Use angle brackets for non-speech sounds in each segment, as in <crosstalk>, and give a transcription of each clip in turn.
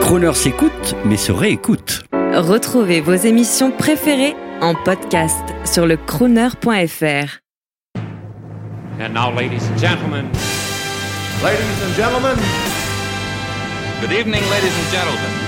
Croner s'écoute, mais se réécoute. Retrouvez vos émissions préférées en podcast sur le crooner.fr. And now, ladies and gentlemen, Ladies and gentlemen, Good evening, ladies and gentlemen.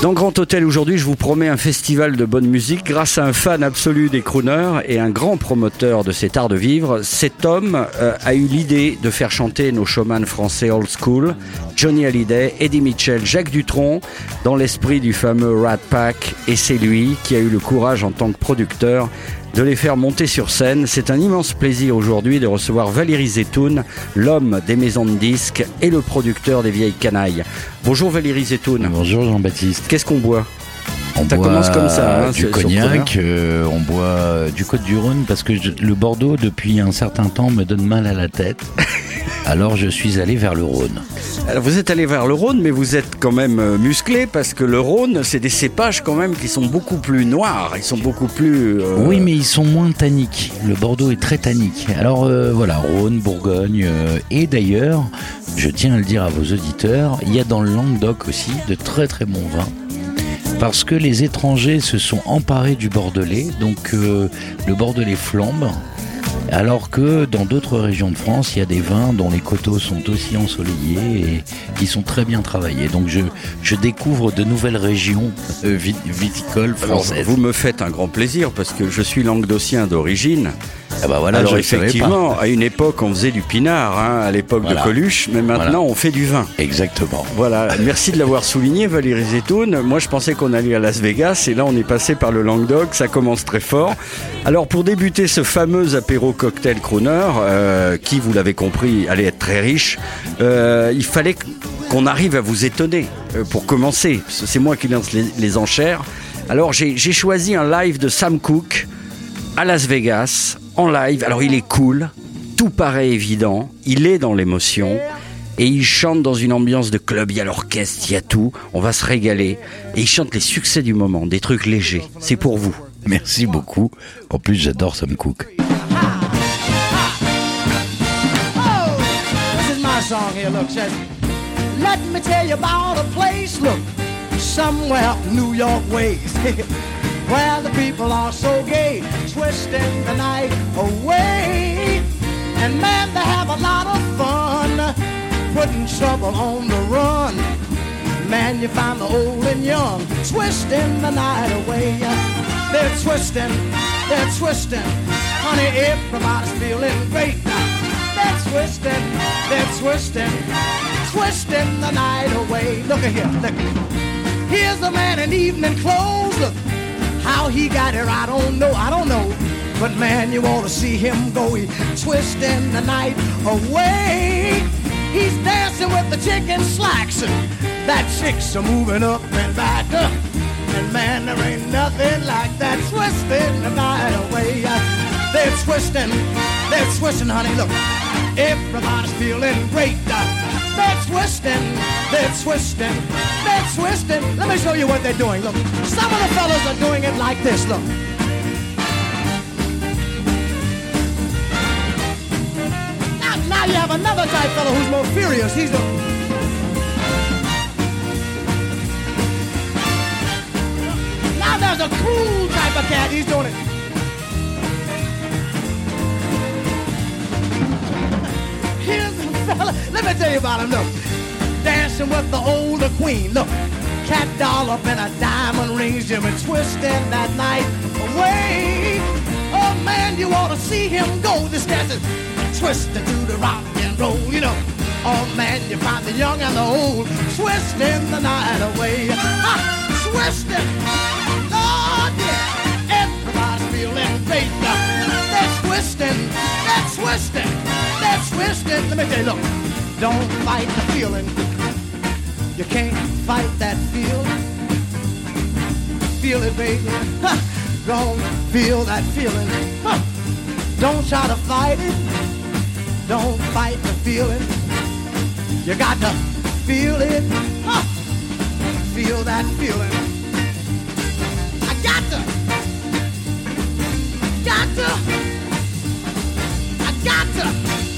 Dans Grand Hôtel aujourd'hui, je vous promets un festival de bonne musique grâce à un fan absolu des crooners et un grand promoteur de cet art de vivre. Cet homme euh, a eu l'idée de faire chanter nos showman français old school, Johnny Hallyday, Eddie Mitchell, Jacques Dutronc, dans l'esprit du fameux Rat Pack. Et c'est lui qui a eu le courage en tant que producteur de les faire monter sur scène. C'est un immense plaisir aujourd'hui de recevoir Valérie Zetoun, l'homme des maisons de disques et le producteur des vieilles canailles. Bonjour Valérie Zetoun. Bonjour Jean-Baptiste. Qu'est-ce qu'on boit? On Ça boit commence comme ça, hein, du cognac, euh, on boit du Côte du Rhône parce que je- le Bordeaux depuis un certain temps me donne mal à la tête. <laughs> Alors je suis allé vers le Rhône. Alors vous êtes allé vers le Rhône, mais vous êtes quand même euh, musclé parce que le Rhône, c'est des cépages quand même qui sont beaucoup plus noirs, ils sont beaucoup plus... euh, Oui, mais ils sont moins tanniques. Le Bordeaux est très tannique. Alors euh, voilà, Rhône, Bourgogne euh, et d'ailleurs, je tiens à le dire à vos auditeurs, il y a dans le Languedoc aussi de très très bons vins. Parce que les étrangers se sont emparés du Bordelais, donc euh, le Bordelais flambe. Alors que dans d'autres régions de France, il y a des vins dont les coteaux sont aussi ensoleillés et qui sont très bien travaillés. Donc je, je découvre de nouvelles régions euh, vit- viticoles Alors, françaises. vous me faites un grand plaisir parce que je suis languedocien d'origine. Ah bah voilà, Alors pas. effectivement, à une époque, on faisait du pinard, hein, à l'époque Voilà. de Coluche, mais maintenant, Voilà. on fait du vin. Exactement. Voilà, <laughs> merci de l'avoir souligné Valérie Zetoun. Moi je pensais qu'on allait à Las Vegas et là on est passé par le Languedoc, ça commence très fort. Alors pour débuter ce fameux apéro cocktail crooner, euh, qui vous l'avez compris allait être très riche, euh, il fallait qu'on arrive à vous étonner euh, pour commencer. C'est moi qui lance les, les enchères. Alors j'ai j'ai choisi un live de Sam Cooke à Las Vegas, en live. Alors il est cool, tout paraît évident, il est dans l'émotion. Et il chante dans une ambiance de club, il y a l'orchestre, il y a tout, on va se régaler. Et il chante les succès du moment, des trucs légers. C'est pour vous. Merci beaucoup. En plus, j'adore Sam Cooke. This is my song here. Look, says, let me tell you about a place. Look, somewhere New York ways, <laughs> where the people are so gay, twisting the night away. And man, they have a lot of fun, putting trouble on the run. Man, you find the old and young twisting the night away. They're twisting, they're twisting. Honey, everybody's feeling great. They're twisting, they're twisting, twisting the night away. Look at here, look. Here's a man in evening clothes. How he got here, I don't know, I don't know. But man, you ought to see him go. He twisting the night away. He's dancing with the chicken slacks. That chick's a moving up and back. uh, And man, there ain't nothing like that twisting the night away. They're twisting, they're twisting, honey. Look, everybody's feeling great. They're twisting, they're twisting, they're twisting. Let me show you what they're doing. Look, some of the fellas are doing it like this. Look. Now, now you have another type fellow who's more furious. He's the Now there's a cool type of cat. He's doing it. Here's a fella. Let me tell you about him. Look, dancing with the older queen. Look, cat doll up in a diamond ring. Jimmy twisting that night away. Oh man, you ought to see him go. This dancing twisting to the rock and roll. You know. Oh man, you find the young and the old twisting the night away. Ha, twisting. Lord, yeah. Everybody's feeling great. They're twisting. They're twisting. They're twisting. Let me tell you, look. Don't fight the feeling. You can't fight that feeling. Feel it, baby. Ha, don't feel that feeling. Don't try to fight it. Don't fight the feeling. You got to feel it. Feel that feeling. I got to. Got to. I got to.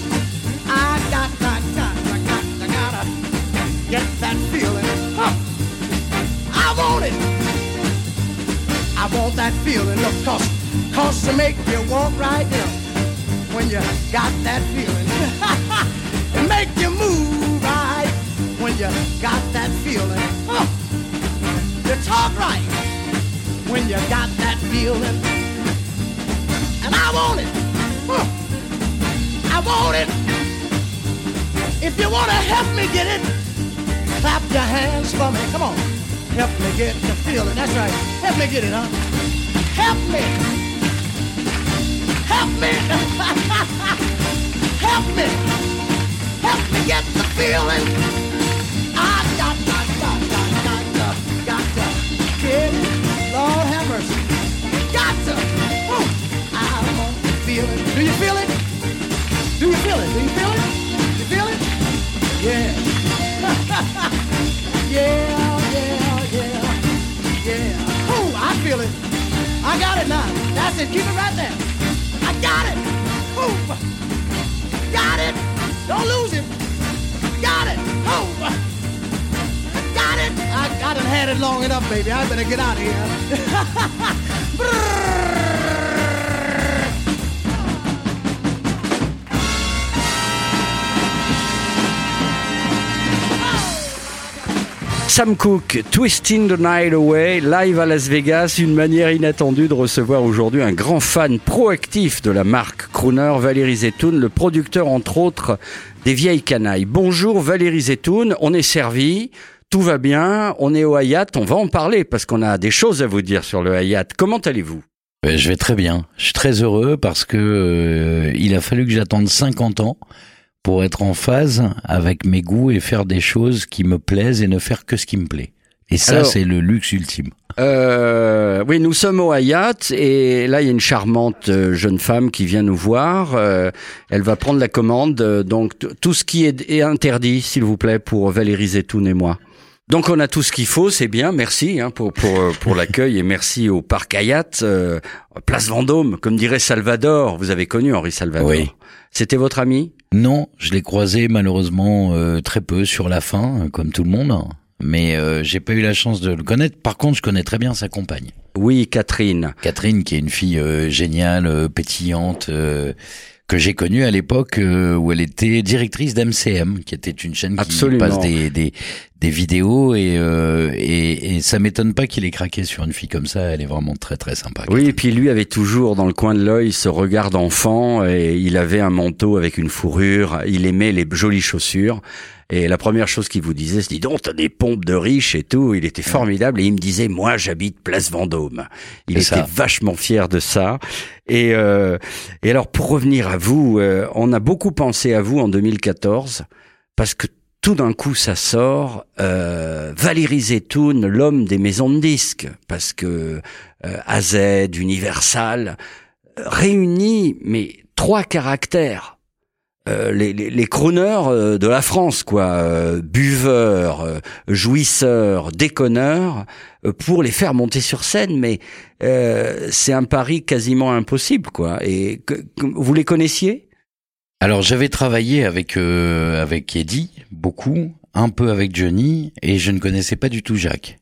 Want that feeling. of cause, cause to make you walk right now when you got that feeling. <laughs> it make you move right when you got that feeling. Huh. You talk right when you got that feeling. And I want it. Huh. I want it. If you want to help me get it, clap your hands for me. Come on. Help me get the feeling. That's right. Help me get it, huh? Help me. Help me. <laughs> help me. Help me get the feeling. I got, got, got, got, got, got, got to get it. Lord have mercy. Got to. I want the feeling. Do you feel it? Do you feel it? Do you feel it? Do You feel it? Yeah, <laughs> yeah, feel it. I got it now. That's it. Keep it right there. I got it. Ooh. Got it. Don't lose it. Got it. Ooh. Got it. I, I done had it long enough, baby. I better get out of here. <laughs> Sam Cooke, Twisting the Night Away, live à Las Vegas, une manière inattendue de recevoir aujourd'hui un grand fan proactif de la marque crooner, Valérie Zetoun, le producteur entre autres des vieilles canailles. Bonjour Valérie Zetoun, on est servi, tout va bien, on est au Hayat, on va en parler parce qu'on a des choses à vous dire sur le Hayat. Comment allez-vous? Euh, Je vais très bien. Je suis très heureux parce que euh, il a fallu que j'attende 50 ans pour être en phase avec mes goûts et faire des choses qui me plaisent et ne faire que ce qui me plaît. Et ça, c'est le luxe ultime. Euh, oui, nous sommes au Hayat et là il y a une charmante euh, jeune femme qui vient nous voir. Euh, elle va prendre la commande. euh, donc tout ce qui est, est interdit, s'il vous plaît, pour Valérie Zetoun et moi. Donc on a tout ce qu'il faut, c'est bien. Merci hein, pour pour euh, pour l'accueil et merci au parc Hayat, euh, Place Vendôme, comme dirait Salvador. Vous avez connu Henri Salvador. Oui. C'était votre ami? Non, je l'ai croisé malheureusement euh, très peu sur la fin, euh, comme tout le monde. Mais euh, j'ai pas eu la chance de le connaître. Par contre, je connais très bien sa compagne. Oui, Catherine. Catherine, qui est une fille euh, géniale, pétillante, euh, que j'ai connue à l'époque euh, où elle était directrice d'MCM, qui était une chaîne qui Absolument. passe des, des, des vidéos et, euh, et, et ça m'étonne pas qu'il ait craqué sur une fille comme ça. Elle est vraiment très très sympa. Oui, et puis lui avait toujours dans le coin de l'œil ce regard d'enfant et il avait un manteau avec une fourrure. Il aimait les jolies chaussures. Et la première chose qu'il vous disait, c'est dis donc, t'as des pompes de riches et tout. Il était formidable et il me disait, moi, j'habite Place Vendôme. Il était ça. vachement fier de ça. Et, euh, et alors, pour revenir à vous, euh, on a beaucoup pensé à vous en 2014 parce que tout d'un coup, ça sort euh, Valérie Zetoun, l'homme des maisons de disques, parce que euh, AZ, Universal, euh, réunit mais trois caractères. Euh, les, les, les euh, de la France, quoi, euh, buveurs, jouisseurs, déconneurs, pour les faire monter sur scène, mais euh, c'est un pari quasiment impossible, quoi. Et que, que- vous les connaissiez? Alors j'avais travaillé avec euh, avec Eddie beaucoup, un peu avec Johnny, et je ne connaissais pas du tout Jacques.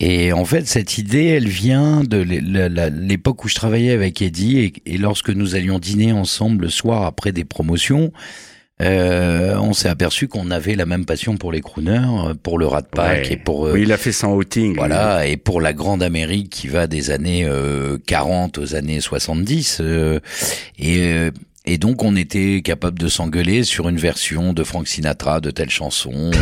Et en fait, cette idée, elle vient de l'époque où je travaillais avec Eddie et, et lorsque nous allions dîner ensemble le soir après des promotions, euh, on s'est aperçu qu'on avait la même passion pour les crooners, euh, pour le Rat Pack Ouais. et pour euh, Oui, il a fait son outing. lui. voilà, et pour la grande Amérique qui va des années euh, 40 aux années 70. euh, et, euh, et donc on était capable de s'engueuler sur une version de Frank Sinatra de telle chanson. <laughs>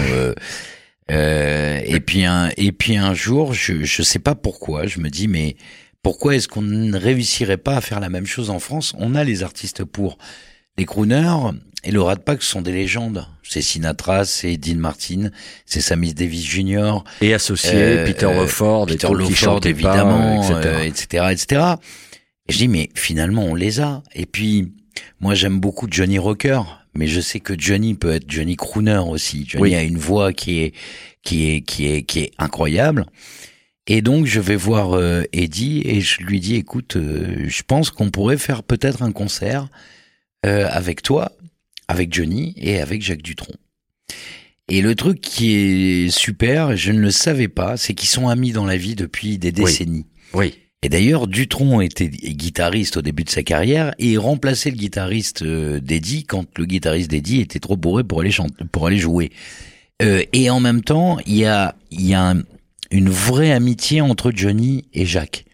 euh, et puis un et puis un jour, je je sais pas pourquoi, je me dis mais pourquoi est-ce qu'on ne réussirait pas à faire la même chose en France? On a les artistes pour. Les crooners et le Rat Pack sont des légendes. C'est Sinatra, c'est Dean Martin, c'est Sammy Davis Jr. Et associé, Euh, Peter euh, Lawford, et Peter Lawford, pas, évidemment, etc. euh, etc., etc. Et je dis, mais finalement, on les a. Et puis, moi, j'aime beaucoup Johnny Rocker, mais je sais que Johnny peut être Johnny Crooner aussi. Johnny Oui. a une voix qui est, qui est, qui est, qui est incroyable. Et donc, je vais voir euh, Eddie et je lui dis, écoute, euh, je pense qu'on pourrait faire peut-être un concert euh, avec toi, avec Johnny et avec Jacques Dutronc. Et le truc qui est super, je ne le savais pas, c'est qu'ils sont amis dans la vie depuis des décennies. Oui. Et d'ailleurs, Dutronc était guitariste au début de sa carrière et remplaçait le guitariste euh, d'Eddie quand le guitariste d'Eddie était trop bourré pour aller chanter, pour aller jouer. Euh, et en même temps, il y a, y a un- une vraie amitié entre Johnny et Jacques.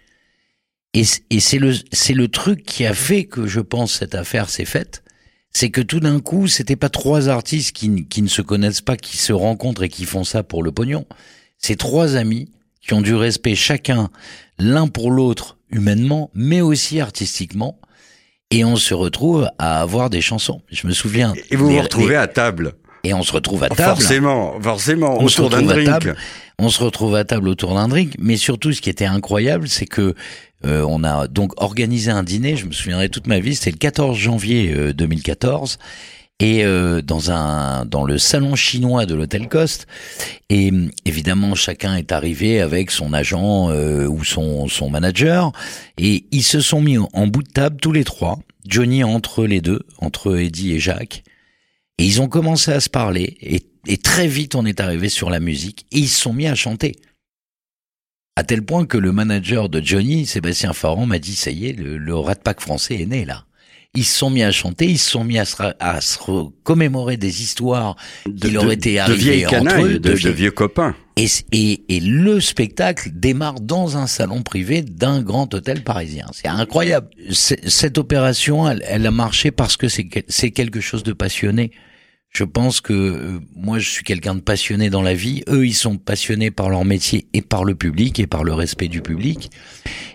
Et, c'est le, c'est le truc qui a fait que je pense cette affaire s'est faite. C'est que tout d'un coup, c'était pas trois artistes qui, qui ne se connaissent pas, qui se rencontrent et qui font ça pour le pognon. C'est trois amis qui ont du respect chacun l'un pour l'autre humainement, mais aussi artistiquement. Et on se retrouve à avoir des chansons. Je me souviens. Et vous les- vous retrouvez les- à table. et on se retrouve à table. Forcément, forcément, On se autour d'un retrouve à drink. table. On se retrouve à table autour d'un drink, mais surtout, ce qui était incroyable, c'est que euh, on a donc organisé un dîner. Je me souviendrai toute ma vie. C'était le 14 janvier euh, 2014. Et euh, dans un dans le salon chinois de l'hôtel Coste, et évidemment chacun est arrivé avec son agent euh, ou son son manager, et ils se sont mis en bout de table tous les trois, Johnny entre les deux, entre Eddie et Jacques, et ils ont commencé à se parler, et, et très vite on est arrivé sur la musique, et ils se sont mis à chanter. À tel point que le manager de Johnny, Sébastien Farran, m'a dit, ça y est, le, le Rat Pack français est né là. Ils se sont mis à chanter, ils se sont mis à se, à se re- commémorer des histoires De, qui leur de- étaient de arrivées vieilles entre canailles, eux, de, de de vieux copains. et, et, et le spectacle démarre dans un salon privé d'un grand hôtel parisien. C'est incroyable. Cette opération, elle, elle a marché parce que c'est quelque chose de passionné. Je pense que euh, moi, je suis quelqu'un de passionné dans la vie. Eux, ils sont passionnés par leur métier et par le public et par le respect du public.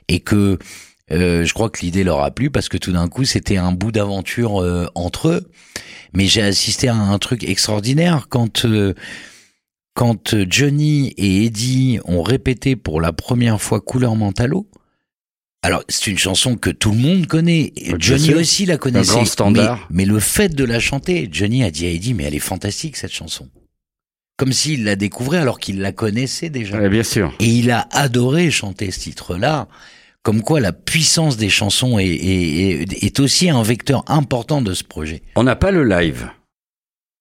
Et que euh, je crois que l'idée leur a plu parce que tout d'un coup, c'était un bout d'aventure euh, entre eux. Mais j'ai assisté à un truc extraordinaire quand euh, quand Johnny et Eddie ont répété pour la première fois Couleur Mentalo. Alors, c'est une chanson que tout le monde connaît. Johnny aussi la connaissait. grand standard. Mais, mais le fait de la chanter, Johnny a dit à Eddie, mais elle est fantastique cette chanson. Comme s'il la découvrait alors qu'il la connaissait déjà. Ouais, bien sûr. Et il a adoré chanter ce titre-là. Comme quoi la puissance des chansons est, est, est, est aussi un vecteur important de ce projet. On n'a pas le live.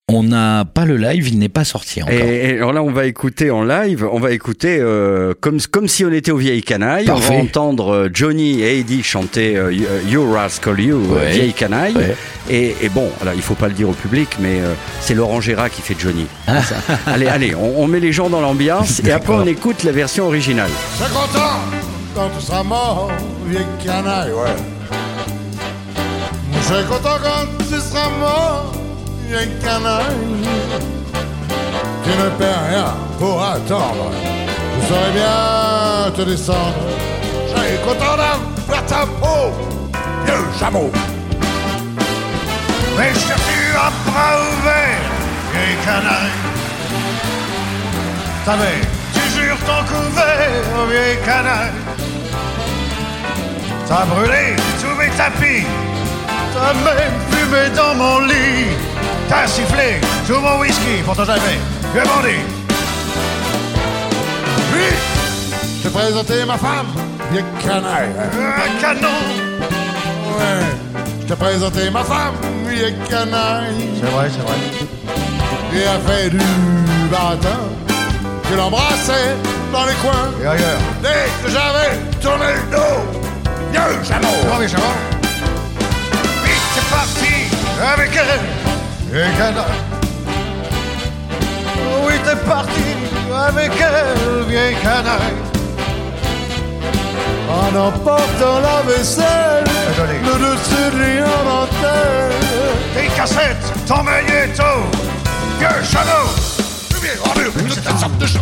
On n'a pas le live, il n'est pas sorti encore. Et, et alors là, on va écouter en live, on va écouter euh, comme, comme si on était aux vieilles canailles. On Parfait. va entendre euh, Johnny et Eddie chanter euh, You Rascal You, euh, Ouais. vieille canaille. Ouais. Et, et bon, alors il faut pas le dire au public, mais euh, c'est Laurent Gérard qui fait Johnny. Ah. Allez, allez, on, on met les gens dans l'ambiance <laughs> et après on écoute la version originale. Sois content quand tu seras mort, vieille canaille, ouais. Je serai content quand tu seras mort, vieille canaille. Tu ne perds rien pour attendre. Je saurais bien te descendre. Je serai content d'avoir ta peau, vieux chameau. Mais cherche à bras ouverts, vieille canaille. T'avais toujours ton couvert, vieille canaille. T'as brûlé tous mes tapis, t'as même fumé dans mon lit. T'as sifflé tout mon whisky pour te jamais, vieux bandit. Puis, je t'ai présenté ma femme, vieille canaille. Un canon. Ouais, je t'ai présenté ma femme, vieille canaille. C'est vrai, c'est vrai. Et a fait du baratin. Je l'embrassais dans les coins. Et ailleurs. Dès que j'avais tourné le dos. Vieux chameau. Non, mais chameau. Vite, c'est parti avec elle. Et canaille. Oui, t'es parti avec elle, vieille canaille. En emportant la vaisselle, le dessus de dentelle. Tes cassettes, ton magnéto, vieux chameau. Une sorte de chose.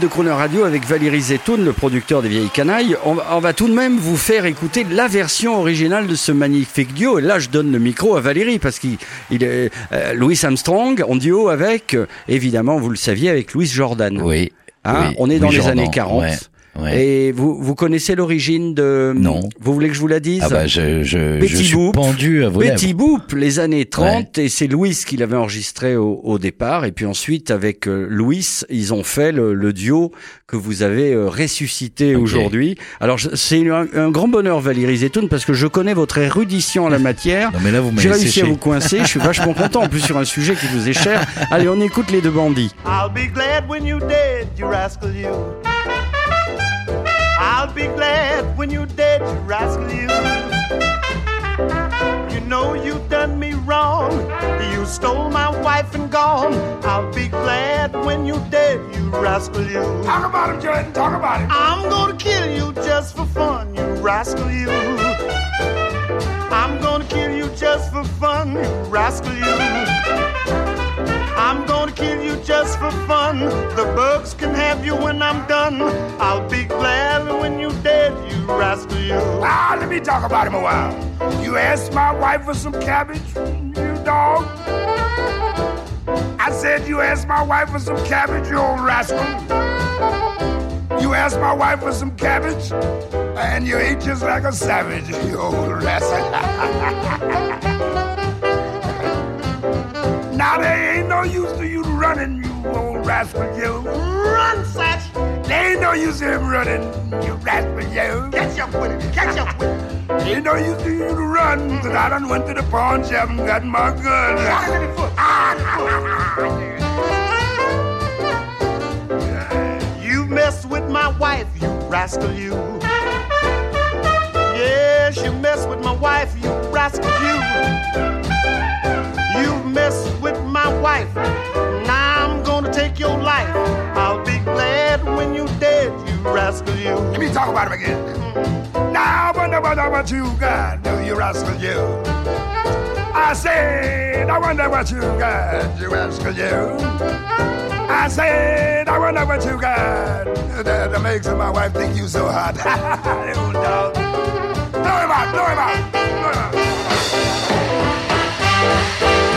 De Crooner Radio avec Valérie Zetoun, le producteur des Vieilles Canailles. On, va- on va tout de même vous faire écouter la version originale de ce magnifique duo. Et là, je donne le micro à Valérie parce qu'il il est euh, Louis Armstrong en duo avec, euh, évidemment, vous le saviez, avec Louis Jordan. Oui. Hein, oui, on est dans Louis les Jordan, années 40. ouais, ouais. Et vous, vous connaissez l'origine de... Non. Vous voulez que je vous la dise? Ah bah je, je, je Betty suis Boop. pendu à vos Betty lèvres. Boop, les années 30, et c'est Louis qui l'avait enregistré au, au départ, et puis ensuite avec euh, Louis, ils ont fait le, le duo que vous avez euh, ressuscité aujourd'hui. Alors je- c'est un, un grand bonheur Valérie Zetoun parce que je connais votre érudition en la matière. <laughs> Non mais là vous J'ai réussi séché. à vous coincer, je suis vachement content en plus sur un sujet qui vous est cher. Allez, on écoute les deux bandits. I'll be glad when you're dead, you rascal you. I'll be glad when you're dead, you rascal you. You know you've done me wrong. You stole my wife and gone. I'll be glad when you're dead, you rascal you. Talk about him, Jordan, talk about him. I'm gonna kill you just for fun, you rascal you. I'm gonna kill you just for fun, you rascal you. I'm gonna kill you just for fun. The bugs can have you when I'm done. I'll be glad when you're dead, you rascal you. Ah, let me talk about him a while. You asked my wife for some cabbage, you dog. I said you asked my wife for some cabbage, you old rascal. You asked my wife for some cabbage, and you ate just like a savage, <laughs> you old rascal. <laughs> now there ain't no use to you running, you old rascal, you. Run, Satch! There ain't no use to him running, you rascal, you. Catch up with it! Catch up with it! Ain't no use to you to run, cause I done went to the pawn shop and got my gun. Shot him in the foot! Ah, you mess with my wife, you rascal, you. Yes, you mess with my wife, you rascal. You your life. I'll be glad when you're dead, you rascal, you. Let me talk about him again. Mm-hmm. Now I wonder what, what you got, do you rascal you? I said, I wonder what you got, you rascal you. I said, I wonder what you got that, that makes my wife think you so hot. you dog. Blow him out, blow him out, blow him out.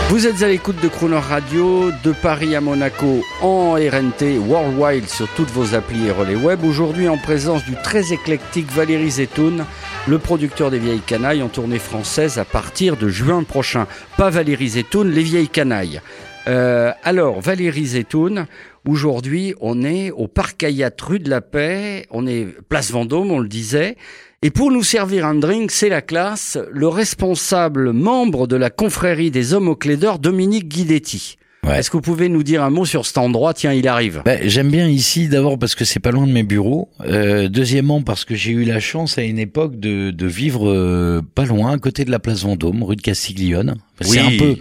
Vous êtes à l'écoute de Crooner Radio, de Paris à Monaco, en RNT, Worldwide sur toutes vos applis et relais web. Aujourd'hui en présence du très éclectique Valérie Zetoun, le producteur des Vieilles Canailles en tournée française à partir de juin prochain. Pas Valérie Zetoun, les Vieilles Canailles. Euh, alors, Valérie Zetoun, aujourd'hui on est au Parc Hayat rue de la Paix, on est place Vendôme, on le disait. Et pour nous servir un drink, c'est la classe, le responsable membre de la confrérie des hommes au clé d'or, Dominique Guidetti. Ouais. Est-ce que vous pouvez nous dire un mot sur cet endroit? Tiens, il arrive. Ben, J'aime bien ici d'abord parce que c'est pas loin de mes bureaux. Euh, deuxièmement parce que j'ai eu la chance à une époque de, de vivre euh, pas loin, à côté de la place Vendôme, rue de Castiglione. C'est Oui. un peu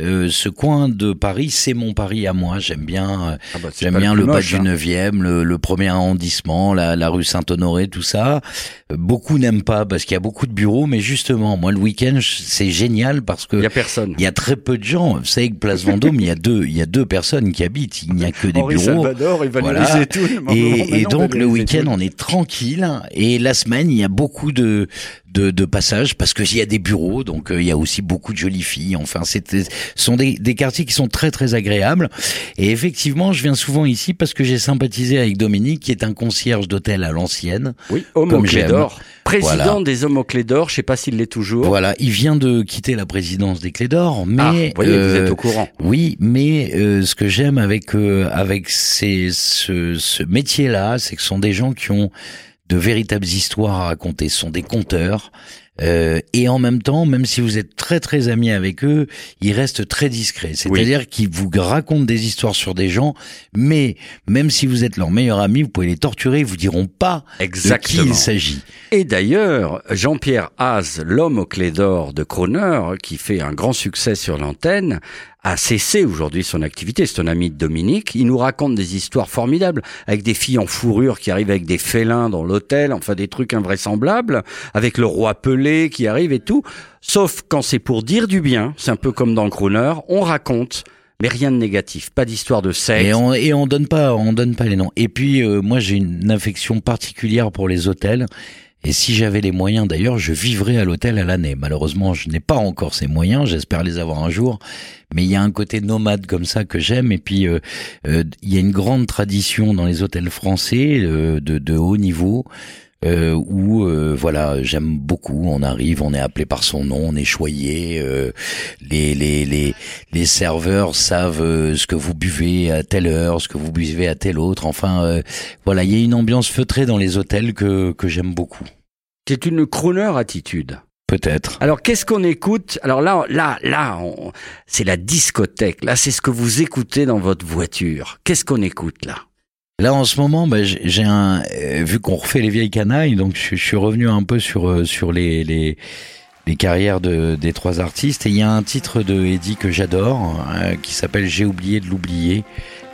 euh, ce coin de Paris, c'est mon Paris à moi. J'aime bien, euh, Ah bah, j'aime bien le bas du hein. 9e, le, le premier arrondissement, la, la rue Saint-Honoré, tout ça. Euh, Beaucoup n'aiment pas parce qu'il y a beaucoup de bureaux, mais justement, moi le week-end, c'est génial parce que Il y a personne. il y a très peu de gens. Vous savez que Place Vendôme, il y a deux, il y a deux personnes qui habitent. Il n'y a que des Henri bureaux. Salvador et Valérie Voilà. Zetoun. Et, et donc le week-end, on est tranquille. Et la semaine, il y a beaucoup de de, de passage parce que il y a des bureaux, donc euh, il y a aussi beaucoup de jolies filles. Enfin, c'est ce sont des, des quartiers qui sont très très agréables. Et effectivement, je viens souvent ici parce que j'ai sympathisé avec Dominique, qui est un concierge d'hôtel à l'ancienne. Oui, homme d'or. Président Voilà. des hommes au clé d'or, je sais pas s'il l'est toujours. Voilà, il vient de quitter la présidence des Clés d'Or, mais Ah, vous voyez, vous euh, êtes au courant. Oui, mais euh, ce que j'aime avec euh, avec ces, ce, ce métier-là, c'est que ce sont des gens qui ont de véritables histoires à raconter. Ce sont des conteurs. Euh, et en même temps, même si vous êtes très très amis avec eux, ils restent très discrets. C'est-à-dire qu'ils vous racontent des histoires sur des gens, mais même si vous êtes leur meilleur ami, vous pouvez les torturer, ils vous diront pas de qui Exactement. il s'agit. Et d'ailleurs, Jean-Pierre Haas, l'homme au clé d'or de Croner, qui fait un grand succès sur l'antenne, a cessé aujourd'hui son activité. C'est un ami de Dominique. Il nous raconte des histoires formidables avec des filles en fourrure qui arrivent avec des félins dans l'hôtel, enfin des trucs invraisemblables, avec le roi Pelé qui arrive et tout. Sauf quand c'est pour dire du bien, c'est un peu comme dans Croner, on raconte, mais rien de négatif, pas d'histoire de sexe. Et on, et on donne pas, on donne pas les noms. Et puis euh, moi j'ai une affection particulière pour les hôtels. Et si j'avais les moyens, d'ailleurs, je vivrais à l'hôtel à l'année. Malheureusement, je n'ai pas encore ces moyens. J'espère les avoir un jour. Mais il y a un côté nomade comme ça que j'aime. Et puis, euh, euh, il y a une grande tradition dans les hôtels français euh, de, de haut niveau. Euh, où euh, voilà j'aime beaucoup on arrive on est appelé par son nom on est choyé euh, les les les les serveurs savent euh, ce que vous buvez à telle heure ce que vous buvez à telle autre enfin euh, voilà il y a une ambiance feutrée dans les hôtels que que j'aime beaucoup C'est une Croner attitude. peut-être Alors qu'est-ce qu'on écoute? Alors là, là, là, on- c'est la discothèque. Là, c'est ce que vous écoutez dans votre voiture. Qu'est-ce qu'on écoute là? Là en ce moment, bah, j'ai un euh, vu qu'on refait les vieilles canailles, donc je, suis revenu un peu sur euh, les carrières de, des trois artistes. Et il y a un titre de Eddie que j'adore euh, qui s'appelle J'ai oublié de l'oublier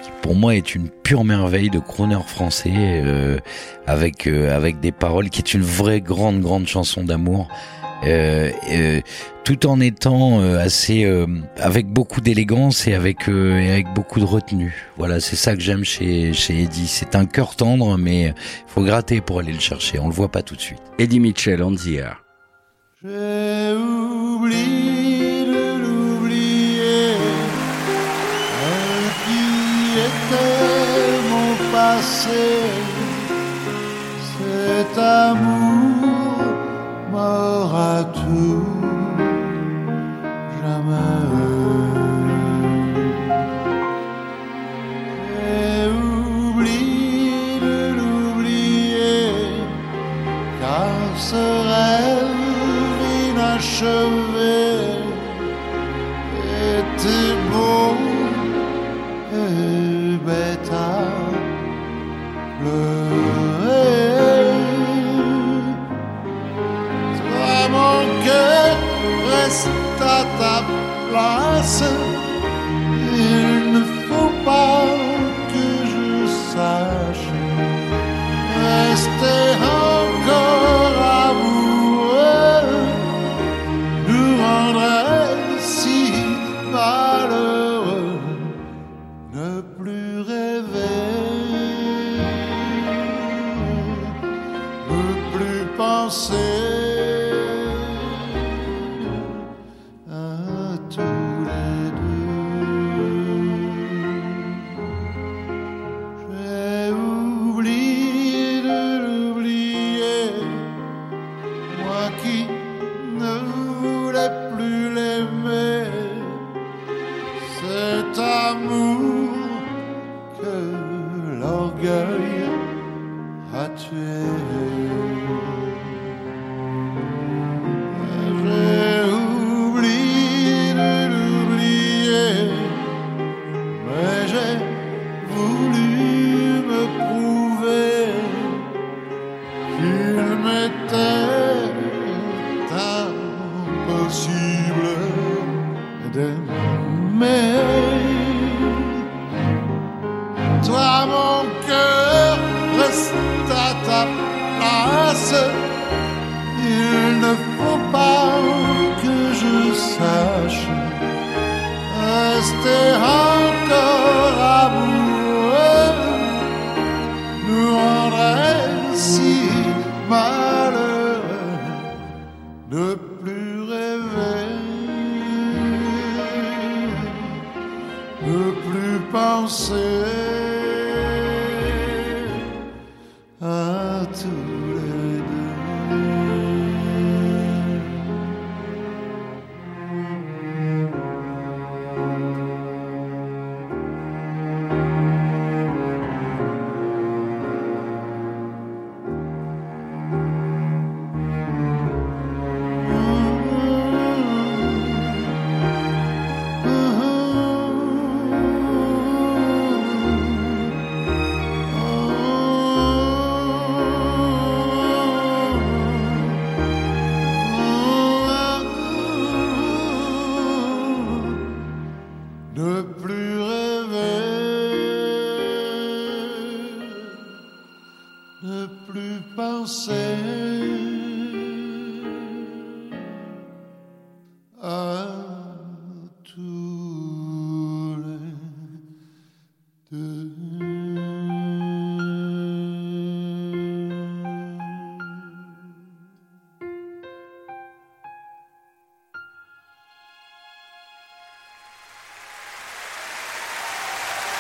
qui pour moi est une pure merveille de crooner français avec avec des paroles qui est une vraie grande grande chanson d'amour euh, euh, tout en étant euh, assez euh, avec beaucoup d'élégance et avec euh, et avec beaucoup de retenue. Voilà, c'est ça que j'aime chez chez Eddie. C'est un cœur tendre, mais faut gratter pour aller le chercher. On le voit pas tout de suite. Eddie Mitchell, on the air. J'ai oublié de l'oublier, qui était mon passé, cet amour m'aura tout jamais. J'ai oublié de l'oublier, car ce rêve inachevé reste à ta place. Il ne faut pas que je sache rester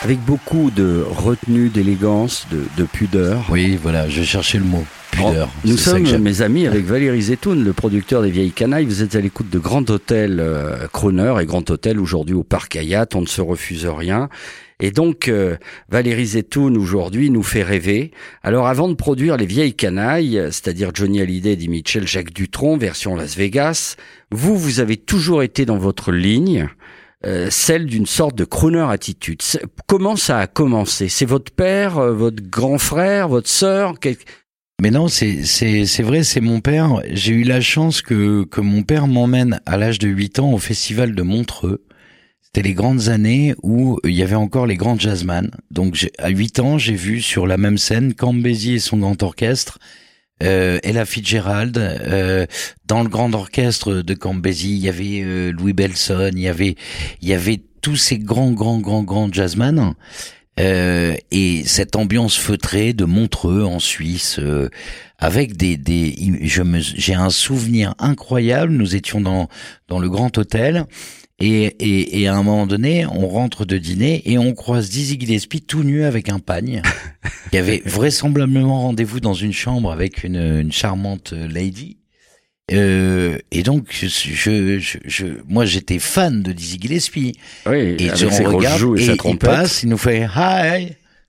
Avec beaucoup de retenue, d'élégance, de, de pudeur. Oui, voilà, je cherchais le mot. Pudeur. Nous C'est ça sommes, mes amis, avec Valérie Zetoun, le producteur des Vieilles Canailles. Vous êtes à l'écoute de Grand Hôtel euh, Croner et Grand Hôtel aujourd'hui au Parc Hayat. On ne se refuse rien. Et donc, euh, Valérie Zetoun aujourd'hui nous fait rêver. Alors, avant de produire les Vieilles Canailles, c'est-à-dire Johnny Hallyday, Eddie Mitchell, Jacques Dutronc, version Las Vegas, vous, vous avez toujours été dans votre ligne. Euh, celle d'une sorte de crooner attitude. Comment ça a commencé? C'est votre père, euh, votre grand frère, votre sœur? Mais non, c'est c'est c'est vrai, c'est mon père. J'ai eu la chance que que mon père m'emmène à l'âge de 8 ans au festival de Montreux. C'était les grandes années où il y avait encore les grands jazzman. Donc à 8 ans, j'ai vu sur la même scène Cambézy et son grand orchestre, euh, Ella Fitzgerald. euh, dans le grand orchestre de Cambézy, il y avait euh, Louis Belson, il y avait il y avait tous ces grands grands grands grands jazzman. Euh, et cette ambiance feutrée de Montreux en Suisse, euh, avec des, des, je me, j'ai un souvenir incroyable. Nous étions dans dans le grand hôtel. Et, et, et à un moment donné, on rentre de dîner et on croise Dizzy Gillespie tout nu avec un pagne. <laughs> qui avait vraisemblablement rendez-vous dans une chambre avec une, une charmante lady. Euh, et donc, je, je, je, je- moi, j'étais fan de Dizzy Gillespie. Oui, Et avec on regarde joues et, et il passe, il nous fait Hi,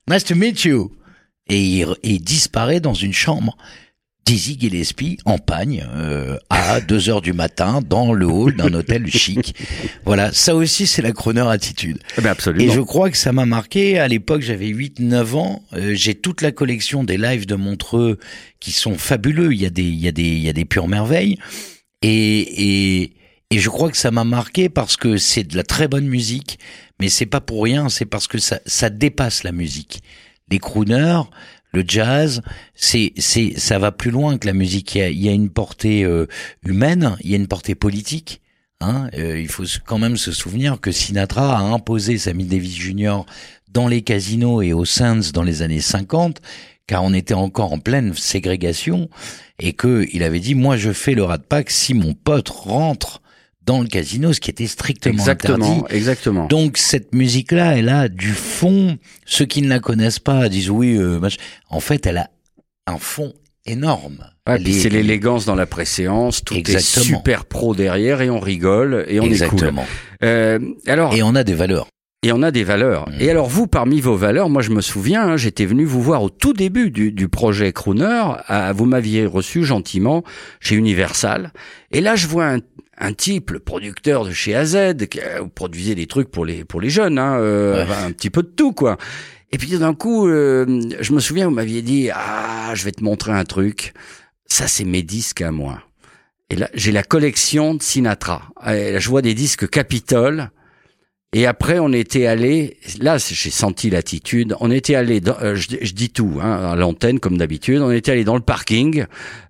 nice to meet you. Et il, et il disparaît dans une chambre. Dizzy Gillespie en pagne euh, à <laughs> 2 heures du matin dans le hall d'un hôtel chic. <laughs> Voilà, ça aussi c'est la chroneur attitude. Eh ben, absolument. Et je crois que ça m'a marqué. À l'époque, j'avais 8-9 ans. Euh, J'ai toute la collection des lives de Montreux qui sont fabuleux. Il y a des, il y a des, il y a des pures merveilles. Et, et, et je crois que ça m'a marqué parce que c'est de la très bonne musique, mais c'est pas pour rien. C'est parce que ça, ça dépasse la musique. Les crooners, le jazz, c'est, c'est, ça va plus loin que la musique. Il y a, il y a une portée euh, humaine, il y a une portée politique. Hein, euh, il faut quand même se souvenir que Sinatra a imposé Sammy Davis Jr. dans les casinos et au Sands dans les années 50, car on était encore en pleine ségrégation, et que il avait dit moi je fais le rat pack si mon pote rentre dans le casino, ce qui était strictement Exactement, interdit. exactement. Donc cette musique-là, elle a du fond. Ceux qui ne la connaissent pas disent oui, euh, en fait, elle a un fond énorme. C'est l'élégance dans la préséance, tout Exactement. est super pro derrière et on rigole et on Exactement. est cool. Euh, alors, Et on a des valeurs. et on a des valeurs. Mm. Et alors vous, parmi vos valeurs, moi je me souviens, hein, j'étais venu vous voir au tout début du, du projet Crooner. à- vous m'aviez reçu gentiment chez Universal. Et là, je vois un, un type, le producteur de chez AZ, qui euh, vous produisez des trucs pour les pour les jeunes, hein, euh, Ouais. un petit peu de tout quoi. Et puis d'un coup, euh, je me souviens, vous m'aviez dit, ah, je vais te montrer un truc. Ça, c'est mes disques à moi. Et là, j'ai la collection de Sinatra. Et là, je vois des disques Capitol. Et après, on était allé. Là, j'ai senti l'attitude. On était allé. Euh, je, je dis tout hein, à l'antenne comme d'habitude. On était allé dans le parking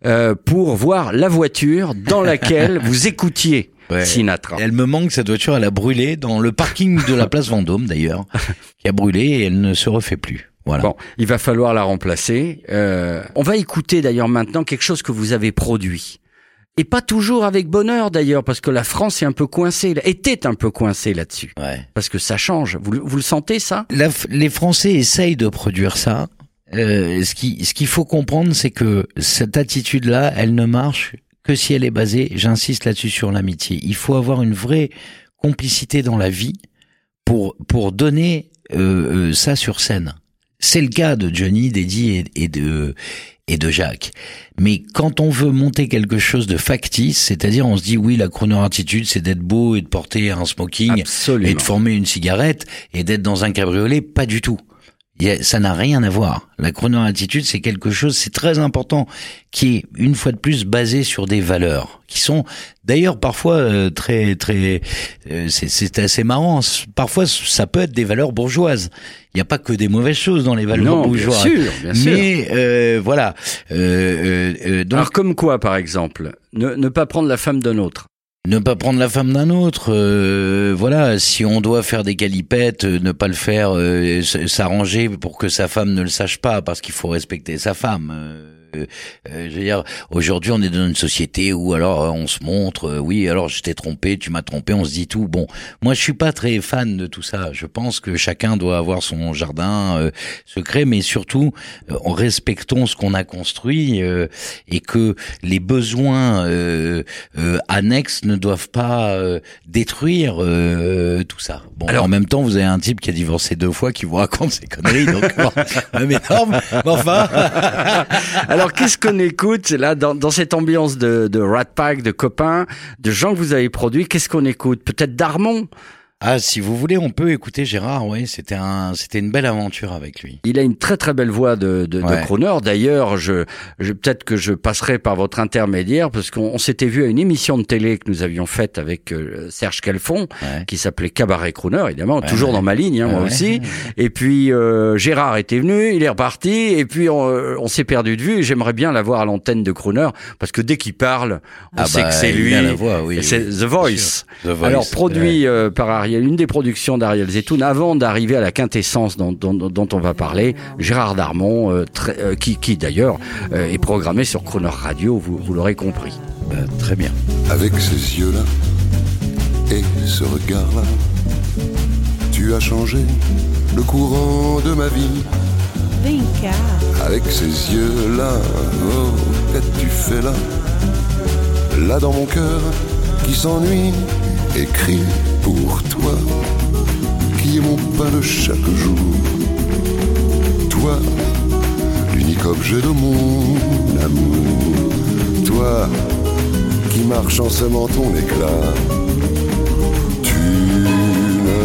euh, pour voir la voiture dans laquelle <laughs> vous écoutiez Ouais. Sinatra. Elle me manque cette voiture, elle a brûlé dans le parking de la place Vendôme d'ailleurs, <laughs> qui a brûlé et elle ne se refait plus. Voilà. Bon, il va falloir la remplacer. Euh, on va écouter d'ailleurs maintenant quelque chose que vous avez produit. Et pas toujours avec bonheur d'ailleurs, parce que la France est un peu coincée, était un peu coincée là-dessus. Ouais. Parce que ça change. Vous, le- vous le sentez ça? La les Français essayent de produire ça. Euh, ce qui, ce qu'il faut comprendre, c'est que cette attitude-là, elle ne marche que si elle est basée, j'insiste là-dessus sur l'amitié. Il faut avoir une vraie complicité dans la vie pour pour donner euh, euh, ça sur scène. C'est le cas de Johnny, d'Eddie et, et de et de Jacques. Mais quand on veut monter quelque chose de factice, c'est-à-dire on se dit oui, la chrono attitude, c'est d'être beau et de porter un smoking et Absolument. de former une cigarette et d'être dans un cabriolet, pas du tout. A- ça n'a rien à voir. La crooner attitude, c'est quelque chose, c'est très important, qui est une fois de plus basé sur des valeurs, qui sont d'ailleurs parfois euh, très très, euh, c'est- assez marrant. Parfois, ça peut être des valeurs bourgeoises. Il n'y a pas que des mauvaises choses dans les valeurs Non, bien bourgeoises. sûr, bien sûr. Mais euh, voilà. Euh, euh, euh, donc, Alors comme quoi, par exemple? Ne, ne pas prendre la femme d'un autre. Ne pas prendre la femme d'un autre, euh, voilà. Si on doit faire des calipettes, euh, ne pas le faire, euh, s'arranger pour que sa femme ne le sache pas, parce qu'il faut respecter sa femme. Euh, euh, je veux dire, aujourd'hui, on est dans une société où alors euh, on se montre, euh, oui, alors je t'ai trompé, tu m'as trompé, on se dit tout. Bon, moi, je suis pas très fan de tout ça. Je pense que chacun doit avoir son jardin euh, secret, mais surtout, en respectons ce qu'on a construit euh, et que les besoins euh, euh, annexes ne doivent pas euh, détruire euh, tout ça. Bon, Alors- en même temps, vous avez un type qui a divorcé deux fois qui vous raconte ces conneries, donc bon, <laughs> même énorme. Mais enfin. <laughs> Alors qu'est-ce qu'on écoute là dans, cette ambiance de, de Rat Pack, de copains, de gens que vous avez produits? Qu'est-ce qu'on écoute? Peut-être Darmon Ah, si vous voulez, on peut écouter Gérard. Oui, c'était un, c'était une belle aventure avec lui. Il a une très très belle voix de, de, de crooner. D'ailleurs, je, je peut-être que je passerai par votre intermédiaire parce qu'on on s'était vu à une émission de télé que nous avions faite avec euh, Serge Calfon, Ouais. qui s'appelait Cabaret Crooner, évidemment, Ouais, toujours dans ma ligne, hein, moi aussi. Et puis euh, Gérard était venu, il est reparti, et puis on, euh, on s'est perdu de vue. J'aimerais bien l'avoir à l'antenne de Crooner parce que dès qu'il parle, on Ah sait bah, que c'est il lui. a la voix, oui, Et c'est oui, The Voice. The Voice, Alors produit euh, par Ariel, une des productions d'Ariel Zetoun, avant d'arriver à la quintessence dont, dont, dont on va parler, Gérard Darmon, euh, très- euh, qui, qui d'ailleurs euh, est programmé sur Crooner Radio, vous, vous l'aurez compris. Bah, très bien. Avec ces yeux-là et ce regard-là, tu as changé le courant de ma vie. Cá, Avec ces yeux-là, oh, qu'as-tu fait là? Là dans mon cœur qui s'ennuie, écrit pour toi, qui est mon pain de chaque jour. Toi, l'unique objet de mon amour. Toi, qui marche en semant ton éclat. Tu ne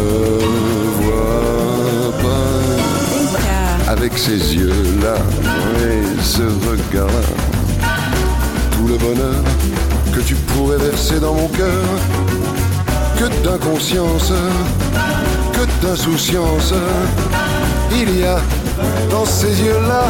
vois pas avec ces yeux-là et ce regard-là. Tout le bonheur que tu pourrais verser dans mon cœur, que d'inconscience, que d'insouciance, il y a dans ces yeux-là.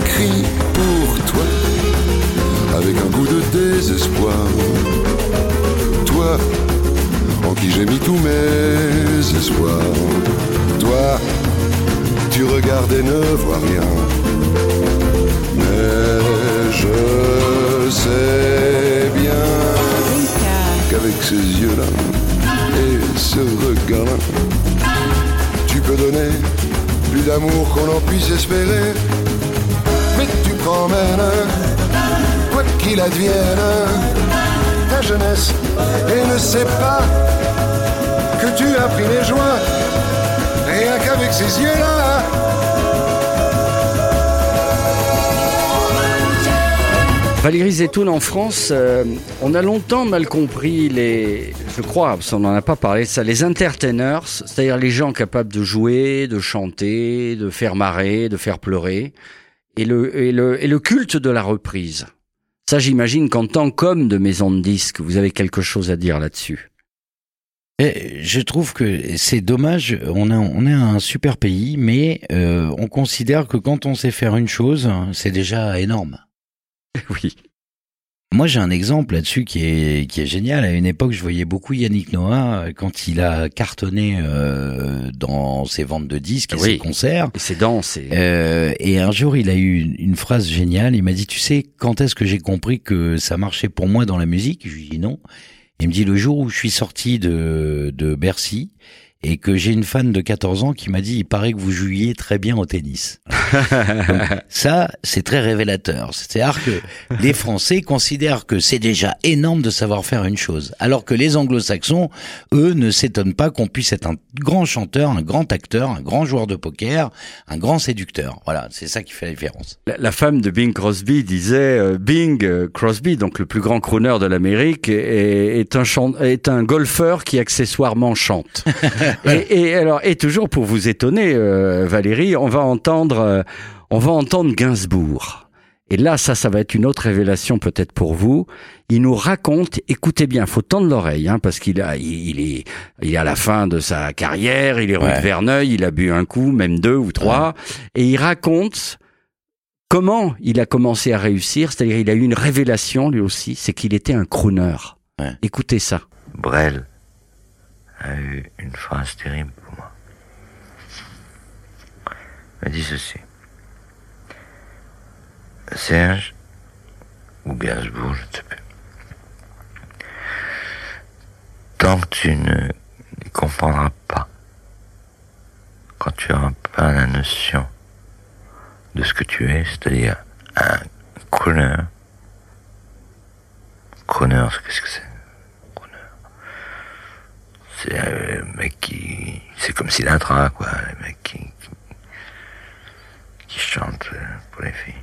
Écrit pour toi, avec un goût de désespoir. Toi, en qui j'ai mis tous mes espoirs. Toi, tu regardes et ne vois rien. Mais je sais bien qu'avec ces yeux-là et ce regard-là, tu peux donner plus d'amour qu'on en puisse espérer. Quoi qu'il advienne, ta jeunesse et ne sais pas que tu as pris les joies, rien qu'avec ces yeux-là. Valérie Zetoun en France, euh, on a longtemps mal compris les, je crois, parce qu'on n'en a pas parlé ça, les entertainers, c'est-à-dire les gens capables de jouer, de chanter, de faire marrer, de faire pleurer, et le, et le, et le culte de la reprise. Ça, j'imagine qu'en tant qu'homme de maison de disques, vous avez quelque chose à dire là-dessus. Et je trouve que c'est dommage. On a, on est un super pays, mais euh, on considère que quand on sait faire une chose, c'est déjà énorme. <laughs> Oui. Moi, j'ai un exemple là-dessus qui est qui est génial. À une époque, je voyais beaucoup Yannick Noah euh, quand il a cartonné euh, dans ses ventes de disques et Oui. ses concerts. Et c'est danse. Et... Euh, et un jour, il a eu une, une phrase géniale. Il m'a dit, tu sais, quand est-ce que j'ai compris que ça marchait pour moi dans la musique? Je lui ai dit non. Il me dit le jour où je suis sorti de, de Bercy et que j'ai une fan de 14 ans qui m'a dit, il paraît que vous jouiez très bien au tennis. <laughs> Donc, ça, c'est très révélateur. C'est-à-dire que <laughs> les Français considèrent que c'est déjà énorme de savoir faire une chose, alors que les Anglo-Saxons, eux, ne s'étonnent pas qu'on puisse être un grand chanteur, un grand acteur, un grand joueur de poker, un grand séducteur. Voilà, c'est ça qui fait la différence. La, la femme de Bing Crosby disait euh, Bing euh, Crosby, donc le plus grand crooner de l'Amérique, est, est un est un golfeur qui accessoirement chante. <laughs> et, et alors, et toujours pour vous étonner, euh, Valérie, on va entendre, euh, on va entendre Gainsbourg. Et là, ça, ça va être une autre révélation peut-être pour vous. Il nous raconte, écoutez bien, faut tendre l'oreille, hein, parce qu'il a, il, il est, il est à la fin de sa carrière, il est rue Ouais. de Verneuil, il a bu un coup, même deux ou trois, et il raconte comment il a commencé à réussir, c'est-à-dire il a eu une révélation lui aussi, c'est qu'il était un crooner. Ouais. Écoutez ça. Brel a eu une phrase terrible pour moi. Il m'a dit ceci. Serge, ou Gainsbourg, je ne sais plus. Tant que tu ne comprendras pas, quand tu n'auras pas la notion de ce que tu es, c'est-à-dire un crooner, crooner, qu'est-ce que c'est? C'est le mec qui. C'est comme Sinatra, quoi. Mec qui. qui, chante euh, pour les filles.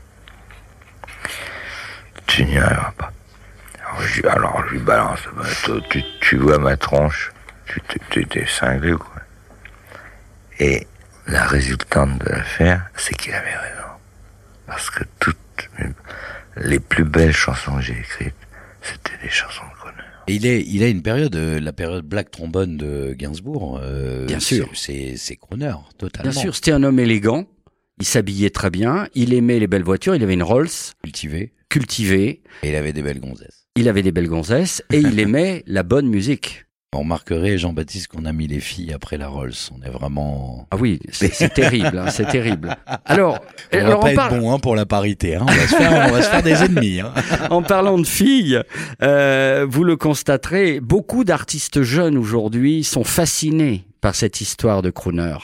Tu n'y arriveras pas. Alors je, lui- balance. Bah, tu, tu vois ma tronche. Tu t'es cinglé, quoi. Et la résultante de l'affaire, c'est qu'il avait raison. Parce que toutes les plus belles chansons que j'ai écrites, c'était des chansons. Et il est, il a une période, euh, la période Black Trombone de Gainsbourg. euh, Bien sûr. C'est, c'est crooner, totalement. Bien sûr, c'était un homme élégant, il s'habillait très bien, il aimait les belles voitures, il avait une Rolls Cultivé. cultivée, Et il avait des belles gonzesses. il avait des belles gonzesses et il <laughs> aimait la bonne musique. On remarquerait, Jean-Baptiste, qu'on a mis les filles après la Rolls. On est vraiment... Ah oui, c'est terrible, hein, c'est terrible. Alors, On alors, va pas on être parle- bon hein, pour la parité. Hein. On, va se faire, on va se faire des ennemis. Hein. <laughs> en parlant de filles, euh, vous le constaterez, beaucoup d'artistes jeunes aujourd'hui sont fascinés par cette histoire de crooner.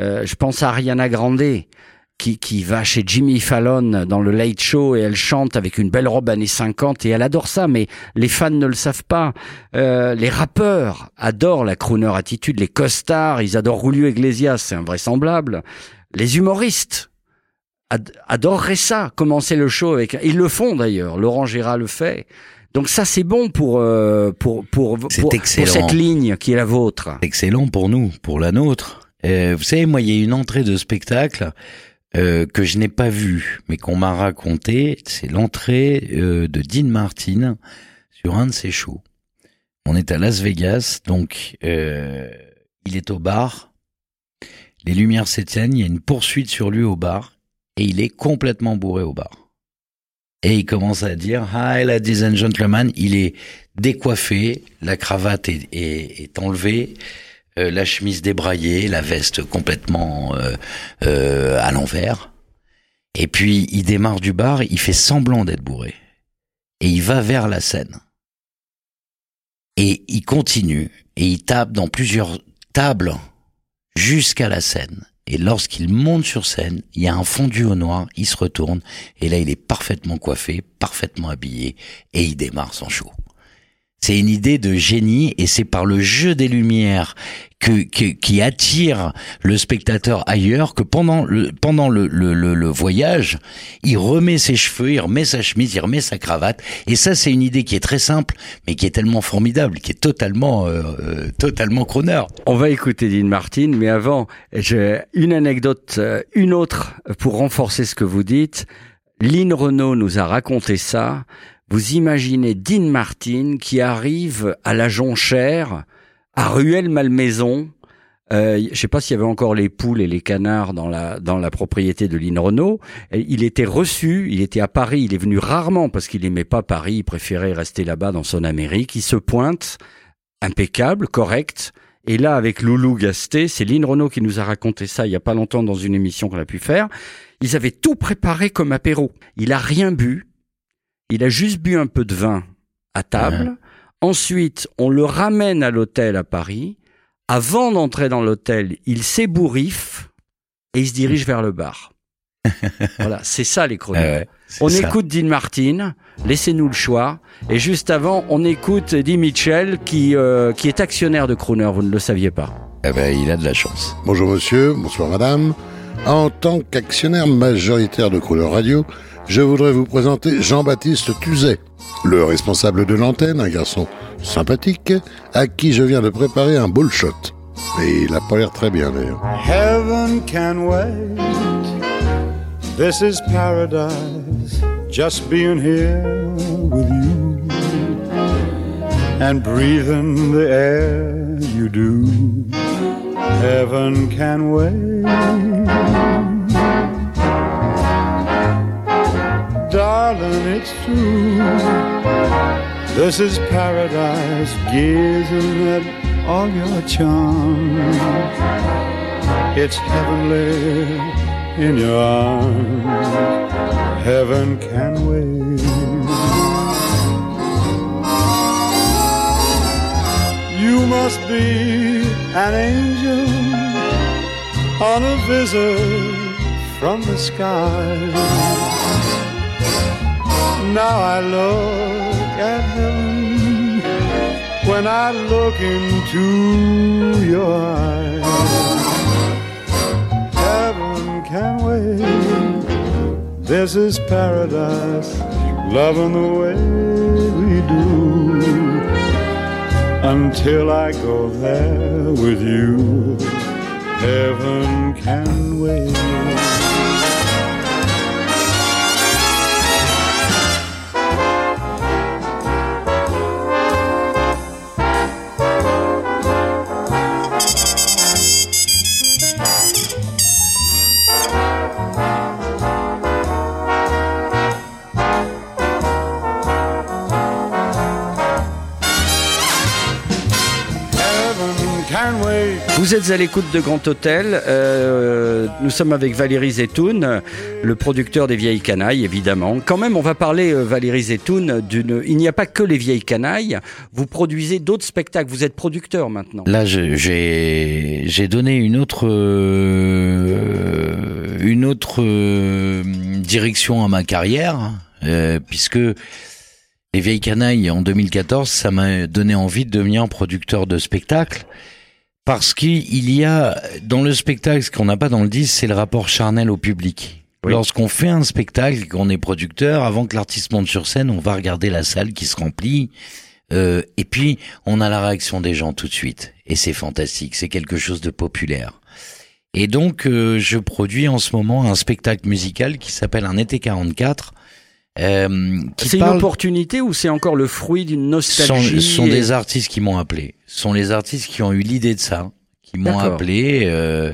Euh, je pense à Ariana Grande. Qui, qui va chez Jimmy Fallon dans le Late Show et elle chante avec une belle robe années 50 et elle adore ça, mais les fans ne le savent pas. Euh, les rappeurs adorent la crooner attitude, les costards, ils adorent Julio Iglesias, c'est invraisemblable. Les humoristes ad- adoreraient ça, commencer le show avec. Ils le font d'ailleurs. Laurent Gérard le fait. Donc ça c'est bon pour euh, pour pour pour, cette ligne qui est la vôtre. Excellent pour nous, pour la nôtre. Euh, vous savez, moi, il y a une entrée de spectacle euh, que je n'ai pas vue, mais qu'on m'a raconté. C'est l'entrée euh, de Dean Martin sur un de ses shows. On est à Las Vegas, donc euh, il est au bar. Les lumières s'éteignent, il y a une poursuite sur lui au bar, et il est complètement bourré au bar. Et il commence à dire Hi ladies and gentlemen. Il est décoiffé, la cravate est, est, est enlevée, euh, la chemise débraillée, la veste complètement euh, euh, à l'envers. Et puis il démarre du bar, il fait semblant d'être bourré. Et il va vers la scène. Et il continue, et il tape dans plusieurs tables jusqu'à la scène. Et lorsqu'il monte sur scène, il y a un fondu au noir, il se retourne, et là il est parfaitement coiffé, parfaitement habillé, et il démarre son show. C'est une idée de génie, et c'est par le jeu des lumières que, que- qui attire le spectateur ailleurs que pendant le pendant le, le, le, voyage, il remet ses cheveux, il remet sa chemise, il remet sa cravate, et ça c'est une idée qui est très simple, mais qui est tellement formidable, qui est totalement euh, euh, totalement. On va écouter Dean Martin, mais avant, j'ai une anecdote, euh, une autre pour renforcer ce que vous dites. Lynn Renault nous a raconté ça. Vous imaginez Dean Martin qui arrive à la jonchère à Ruelle-Malmaison. Euh, je sais pas s'il y avait encore les poules et les canards dans la dans la propriété de Lynn Renault. Il était reçu, il était à Paris, il est venu rarement parce qu'il aimait pas Paris, il préférait rester là-bas dans son Amérique. Il se pointe, impeccable, correct. Et là, avec Loulou Gasté, c'est Lynn Renault qui nous a raconté ça il y a pas longtemps dans une émission qu'on a pu faire. Ils avaient tout préparé comme apéro. Il a rien bu. Il a juste bu un peu de vin à table. Ensuite, on le ramène à l'hôtel à Paris. Avant d'entrer dans l'hôtel, il s'ébouriffe et il se dirige vers le bar. <laughs> voilà, c'est ça les chroniques. Ah ouais, on ça. écoute Dean Martin, laissez-nous le choix. Et juste avant, on écoute Eddie Mitchell qui, euh, qui est actionnaire de Crooner, vous ne le saviez pas. Eh ben, il a de la chance. Bonjour monsieur, bonsoir madame. En tant qu'actionnaire majoritaire de Crooner Radio, je voudrais vous présenter Jean-Baptiste Tuzet, le responsable de l'antenne, un garçon sympathique, à qui je viens de préparer un bullshot. Et il a pas l'air très bien d'ailleurs. Heaven can wait. This is paradise. Just being here with you and breathing the air you do. Heaven can wait. Darling, it's true. This is paradise, gazing at all your charm. It's heavenly in your arms. Heaven can wait. You must be an angel on a visit from the sky. Now I look at heaven when I look into your eyes. Heaven can wait. This is paradise, loving the way we do. Until I go there with you, heaven can wait. Vous êtes à l'écoute de Grand Hôtel. Euh, nous sommes avec Valérie Zetoun, le producteur des Vieilles Canailles, évidemment. Quand même, on va parler, euh, Valérie Zetoun, d'une. Il n'y a pas que les Vieilles Canailles. Vous produisez d'autres spectacles. Vous êtes producteur maintenant. Là, j'ai donné une autre euh, une autre euh, direction à ma carrière, puisque les vieilles canailles en 2014, ça m'a donné envie de devenir producteur de spectacle. Parce qu'il y a dans le spectacle, ce qu'on n'a pas dans le disque, c'est le rapport charnel au public. Lorsqu'on fait un spectacle, qu'on est producteur, avant que l'artiste monte sur scène, on va regarder la salle qui se remplit, euh, et puis on a la réaction des gens tout de suite. Et c'est fantastique, c'est quelque chose de populaire. Et donc euh, je produis en ce moment un spectacle musical qui s'appelle Un été 44. Euh, C'est une opportunité ou c'est encore le fruit d'une nostalgie sont, sont et- des artistes qui m'ont appelé. Sont les artistes qui ont eu l'idée de ça, qui m'ont appelé. Euh,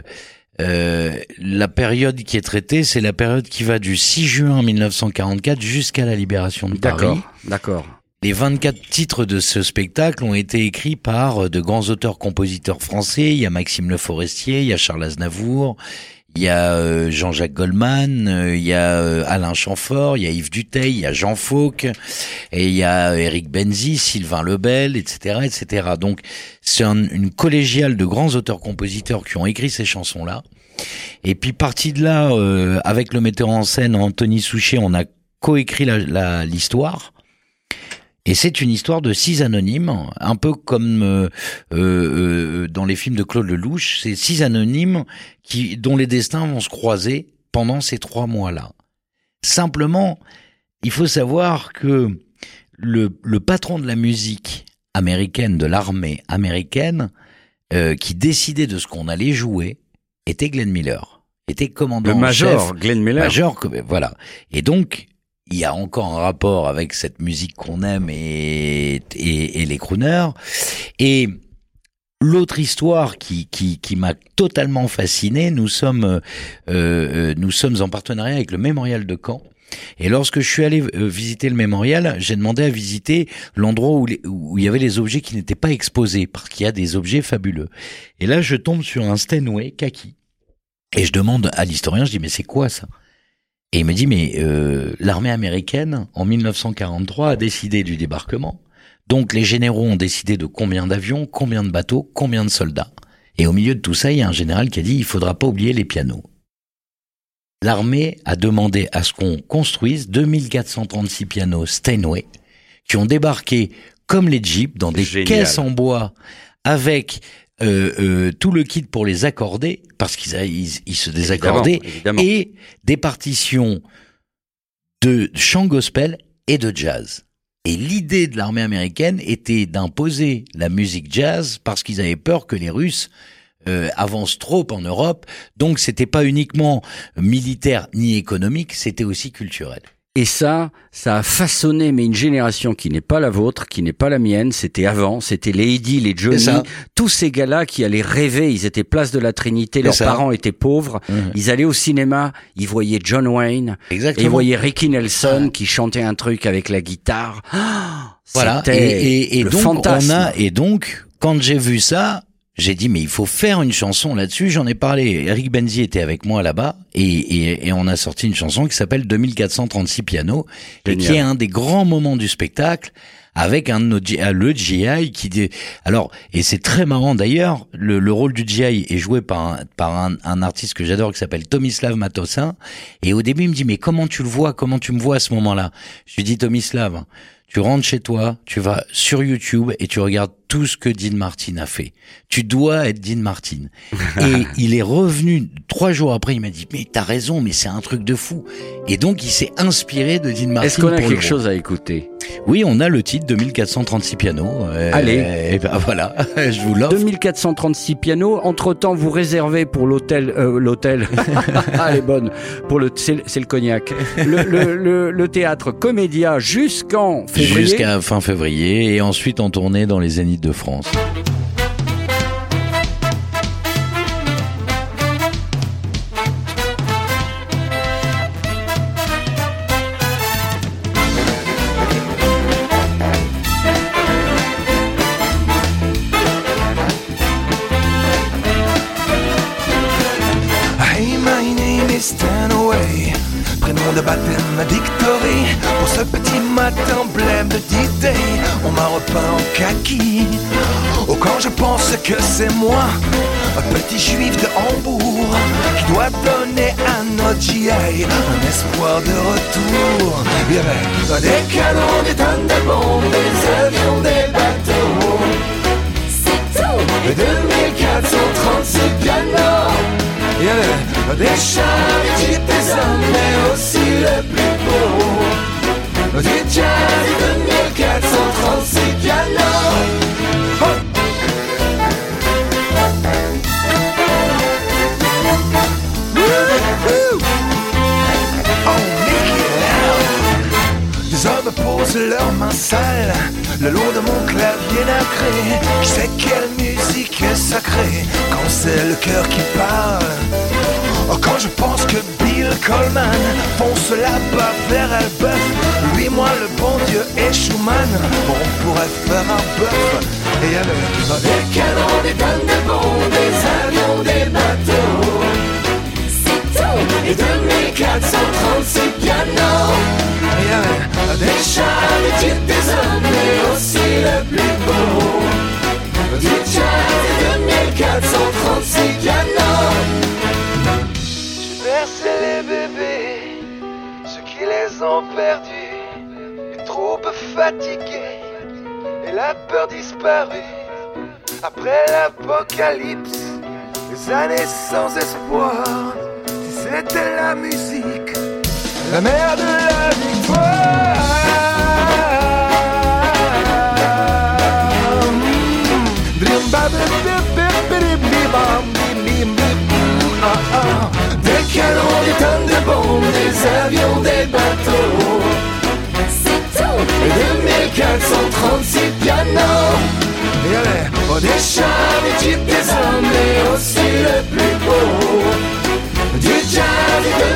euh, la période qui est traitée, c'est la période qui va du 6 juin 1944 jusqu'à la libération de Paris. D'accord, d'accord. Les 24 titres de ce spectacle ont été écrits par euh, de grands auteurs-compositeurs français. Il y a Maxime Le Forestier, il y a Charles Aznavour, il y a euh, Jean-Jacques Goldman, euh, il y a euh, Alain Chamfort, il y a Yves Duteil, il y a Jean Fauque, et il y a Éric Benzi, Sylvain Lebel, etc., etc. Donc c'est un- une collégiale de grands auteurs-compositeurs qui ont écrit ces chansons-là. Et puis parti de là, euh, avec le metteur en scène Anthony Souchet, on a coécrit la- la- l'histoire. Et c'est une histoire de six anonymes, un peu comme euh, euh, euh, dans les films de Claude Lelouch. C'est six anonymes qui, dont les destins vont se croiser pendant ces trois mois-là. Simplement, il faut savoir que le, le patron de la musique américaine, de l'armée américaine, euh, qui décidait de ce qu'on allait jouer, était Glenn Miller. Était commandant Le en major, chef. Glenn Miller. Major, voilà. Et donc, il y a encore un rapport avec cette musique qu'on aime et, et, et les crooners. Et L'autre histoire qui, qui, qui m'a totalement fasciné, nous sommes, euh, euh, nous sommes en partenariat avec le Mémorial de Caen. Et lorsque je suis allé euh, visiter le mémorial, j'ai demandé à visiter l'endroit où, il y avait les objets qui n'étaient pas exposés, parce qu'il y a des objets fabuleux. Et là, je tombe sur un Steinway kaki. Et je demande à l'historien, je dis, mais c'est quoi ça? Et il me dit, mais euh, l'armée américaine, en 1943, a décidé du débarquement. Donc les généraux ont décidé de combien d'avions, combien de bateaux, combien de soldats. Et au milieu de tout ça, il y a un général qui a dit, il faudra pas oublier les pianos. L'armée a demandé à ce qu'on construise 2436 pianos Steinway qui ont débarqué comme les Jeeps dans des Génial. caisses en bois avec euh, euh, tout le kit pour les accorder parce qu'ils a- ils, ils se désaccordaient évidemment. et des partitions de chant gospel et de jazz. Et l'idée de l'armée américaine était d'imposer la musique jazz parce qu'ils avaient peur que les Russes euh, avancent trop en Europe. Donc c'était pas uniquement militaire ni économique, c'était aussi culturel. Et ça, ça a façonné mais une génération qui n'est pas la vôtre, qui n'est pas la mienne. C'était avant, c'était les Eddie, les Johnny, tous ces gars-là qui allaient rêver. Ils étaient place de la Trinité, leurs ça. parents étaient pauvres. Ils allaient au cinéma, ils voyaient John Wayne, Exactement. ils voyaient Ricky Nelson qui chantait un truc avec la guitare. Ah, Voilà. Et, c'était et, et le donc fantasme. on a et donc quand j'ai vu ça, j'ai dit mais il faut faire une chanson là-dessus. J'en ai parlé. Eric Benzi était avec moi là-bas et, et, et on a sorti une chanson qui s'appelle 2436 pianos et qui est un des grands moments du spectacle avec un de nos le GI qui dit alors et c'est très marrant d'ailleurs le, le rôle du GI est joué par un, par un, un artiste que j'adore qui s'appelle Tomislav Matossin et au début il me dit mais comment tu le vois? Comment tu me vois à ce moment-là? Je lui dis Tomislav tu rentres chez toi, tu vas sur YouTube et tu regardes tout ce que Dean Martin a fait. Tu dois être Dean Martin. et <laughs> il est revenu trois jours après, il m'a dit, mais t'as raison, mais c'est un truc de fou. Et donc, il s'est inspiré de Dean Martin. Est-ce qu'on a quelque chose à écouter? Oui, on a le titre 2436 pianos. Euh, Allez. Et ben voilà, <laughs> je vous l'offre. 2436 pianos. Entre temps, vous réservez pour l'hôtel, euh, l'hôtel. <laughs> ah, elle est bonne. Pour le, c'est, le cognac. Le, le, le, le théâtre Comédia jusqu'en février. Jusqu'à fin février et ensuite en tournée dans les De France. Hey, my name is Stanaway. Prénom de baptême Victory. Pour ce petit matin de D-Day, on m'a repeint en kaki. Oh, quand je pense que c'est moi, un petit juif de Hambourg, qui doit donner à notre GI un espoir de retour. Il y avait des canons, des thunderbolts, des avions, des bateaux. C'est tout! Et 2436 pianos. Il y avait des chars, des jeeps, des hommes, mais aussi le plus beau. Du jazz leurs mains sales le long de mon clavier nacré. Je sais quelle musique est sacrée quand c'est le cœur qui parle. Oh, quand je pense que Bill Coleman fonce là-bas vers Elbeuf, lui, moi, le bon Dieu et Schumann, bon, on pourrait faire un bœuf. Et y avait des canons, des thunderbolts, des avions, des bateaux. C'est tout! Et 2436 pianos. Et il y avait des chars, des jeeps, des hommes, mais aussi le plus beau. Du jazz et 2436 Bercé les bébés, ceux qui les ont perdus, les troupes fatiguées et la peur disparue. Après l'apocalypse, les années sans espoir, c'était la musique, la mère de la victoire. Des canons, des tonnes de bombes, des avions, des bateaux. C'est tout! Et 2436 pianos. Et allez, Oh, des chats, des types, des hommes, mais aussi le plus beau. Du jazz du 2436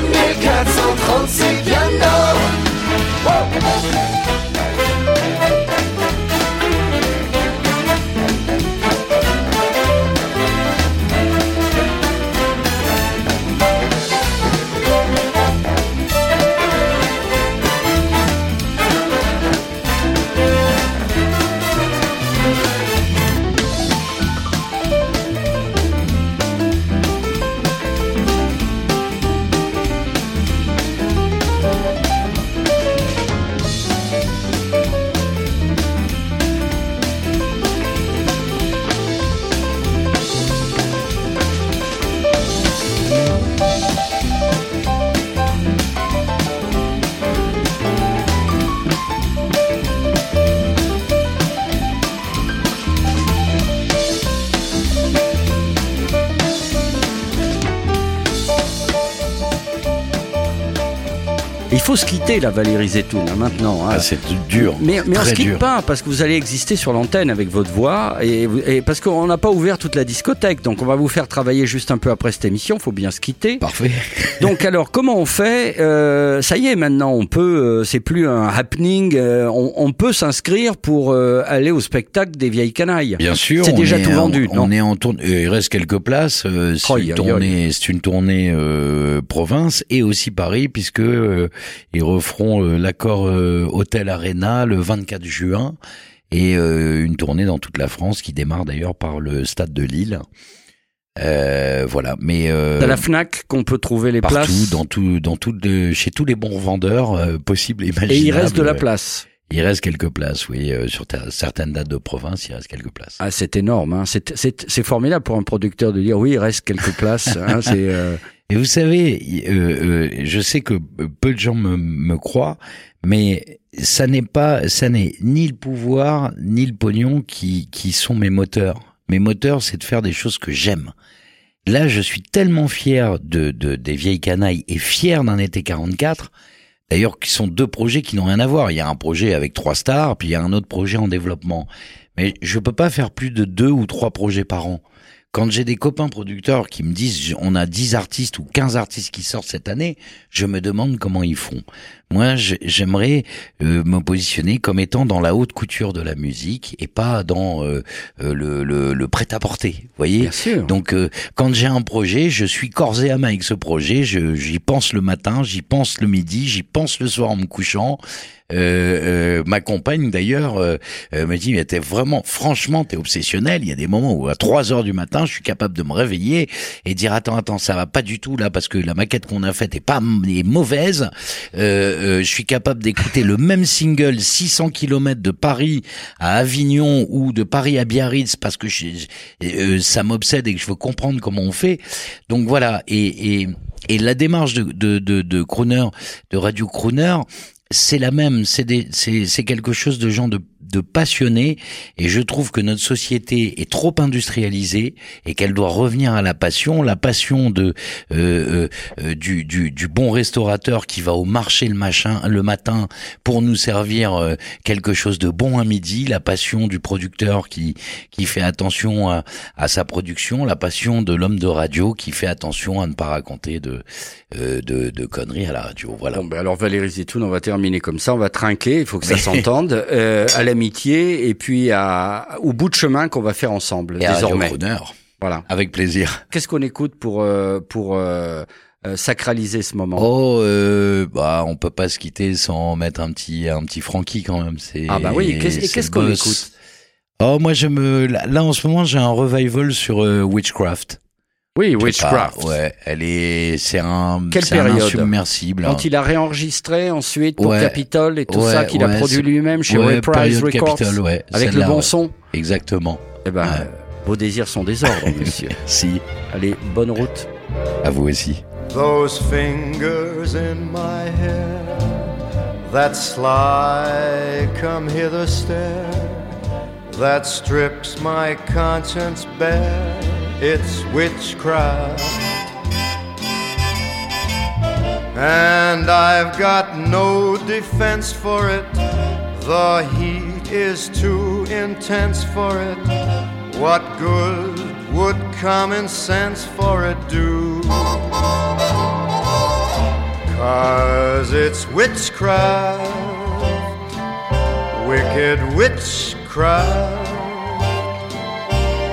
la Valérie Zetoun, hein, maintenant. hein. Ah, c'est dur. Mais, mais on très se quitte pas parce que vous allez exister sur l'antenne avec votre voix et, parce qu'on n'a pas ouvert toute la discothèque. Donc on va vous faire travailler juste un peu après cette émission. Faut bien se quitter. Parfait. <laughs> Donc alors comment on fait Euh, Ça y est maintenant, on peut. euh, c'est plus un happening. euh, on, on peut s'inscrire pour euh, aller au spectacle des vieilles canailles. Bien sûr. C'est déjà tout en- vendu, non On est en tournée. euh, Il reste quelques places. euh, c'est une tournée, une tournée euh, province et aussi Paris puisque euh, ils referont euh, l'accord euh, Hôtel Arena le 24 juin et euh, une tournée dans toute la France qui démarre d'ailleurs par le stade de Lille. Euh, voilà, mais euh, Dans la Fnac qu'on peut trouver les partout, places. dans tout, dans tout, de- chez tous les bons vendeurs euh, possibles et imaginables. Et il reste de la place. Il reste quelques places, oui, euh, sur ta- certaines dates de province, il reste quelques places. Ah, c'est énorme. Hein. C'est, formidable pour un producteur de dire oui, il reste quelques places. hein, <laughs> c'est, Et vous savez, euh, euh, je sais que peu de gens me, me croient, mais ça n'est pas, ça n'est ni le pouvoir ni le pognon qui qui sont mes moteurs. Mes moteurs, c'est de faire des choses que j'aime. Là, je suis tellement fier de, de des vieilles canailles et fier d'un été 44. D'ailleurs, qui sont deux projets qui n'ont rien à voir. Il y a un projet avec trois stars, puis il y a un autre projet en développement. Mais je peux pas faire plus de deux ou trois projets par an. Quand j'ai des copains producteurs qui me disent on a 10 artistes ou 15 artistes qui sortent cette année, je me demande comment ils font. Moi, j'aimerais euh, me positionner comme étant dans la haute couture de la musique et pas dans euh, euh, le, le, le prêt-à-porter. Vous voyez? Bien sûr. donc euh, quand j'ai un projet, je suis corps et âme avec ce projet. Je- J'y pense le matin, j'y pense le midi, j'y pense le soir en me couchant. Euh, euh, ma compagne d'ailleurs euh, euh, me dit mais t'es vraiment franchement t'es obsessionnel. Il y a des moments où à 3 heures du matin, je suis capable de me réveiller et dire attends attends ça va pas du tout là parce que la maquette qu'on a faite est pas est mauvaise. Euh, je suis capable d'écouter le même single 600 km de Paris à Avignon ou de Paris à Biarritz parce que je- euh, ça m'obsède et que je veux comprendre comment on fait. Donc voilà, et, et, et la démarche de, de, de, de crooner, de radio crooner, c'est la même, c'est quelque chose de gens de, de passionnés, et je trouve que notre société est trop industrialisée et qu'elle doit revenir à la passion, la passion de euh, euh, euh, du, du, du bon restaurateur qui va au marché le machin le matin pour nous servir euh, quelque chose de bon à midi, la passion du producteur qui qui fait attention à, à sa production, la passion de l'homme de radio qui fait attention à ne pas raconter de euh, de, de conneries à la radio. Voilà. Bon, ben alors Valérie Zetoun, on va terminer comme ça, on va trinquer, il faut que ça <laughs> s'entende, euh, à l'amitié et puis à, au bout de chemin qu'on va faire ensemble Et désormais. Crooner. Voilà. Avec plaisir. Qu'est-ce qu'on écoute pour euh, pour euh, euh, sacraliser ce moment? Oh, euh, bah, on peut pas se quitter sans mettre un petit, un petit Frankie quand même. C'est. Ah bah oui, qu'est-ce- qu'on écoute? Oh, moi je me, là, en ce moment j'ai un revival sur Witchcraft. Oui, Witchcraft. pas, ouais, elle est, c'est un, Quelle c'est un période insubmersible. hein. Quand il a réenregistré ensuite pour Ouais. Capitol et tout Ouais, ça qu'il a produit lui-même chez ouais, Reprise période Records Capitol, ouais, avec le bon son. Exactement. Eh ben, Ouais. vos désirs sont désordres, <laughs> monsieur. Si. Allez, bonne route. À vous aussi. Those fingers in my hair that sly come hither stare that strips my conscience bare it's witchcraft and I've got no defense for it the heat is too intense for it What good would common sense for it do? Cause it's witchcraft, wicked witchcraft.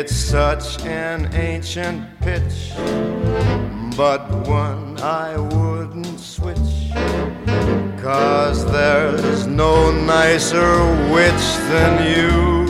It's such an ancient pitch, but one I wouldn't switch. Cause there's no nicer witch than you.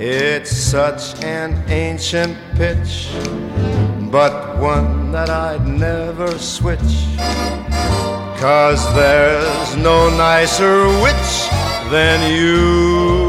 It's such an ancient pitch, but one that I'd never switch. Cause there's no nicer witch than you.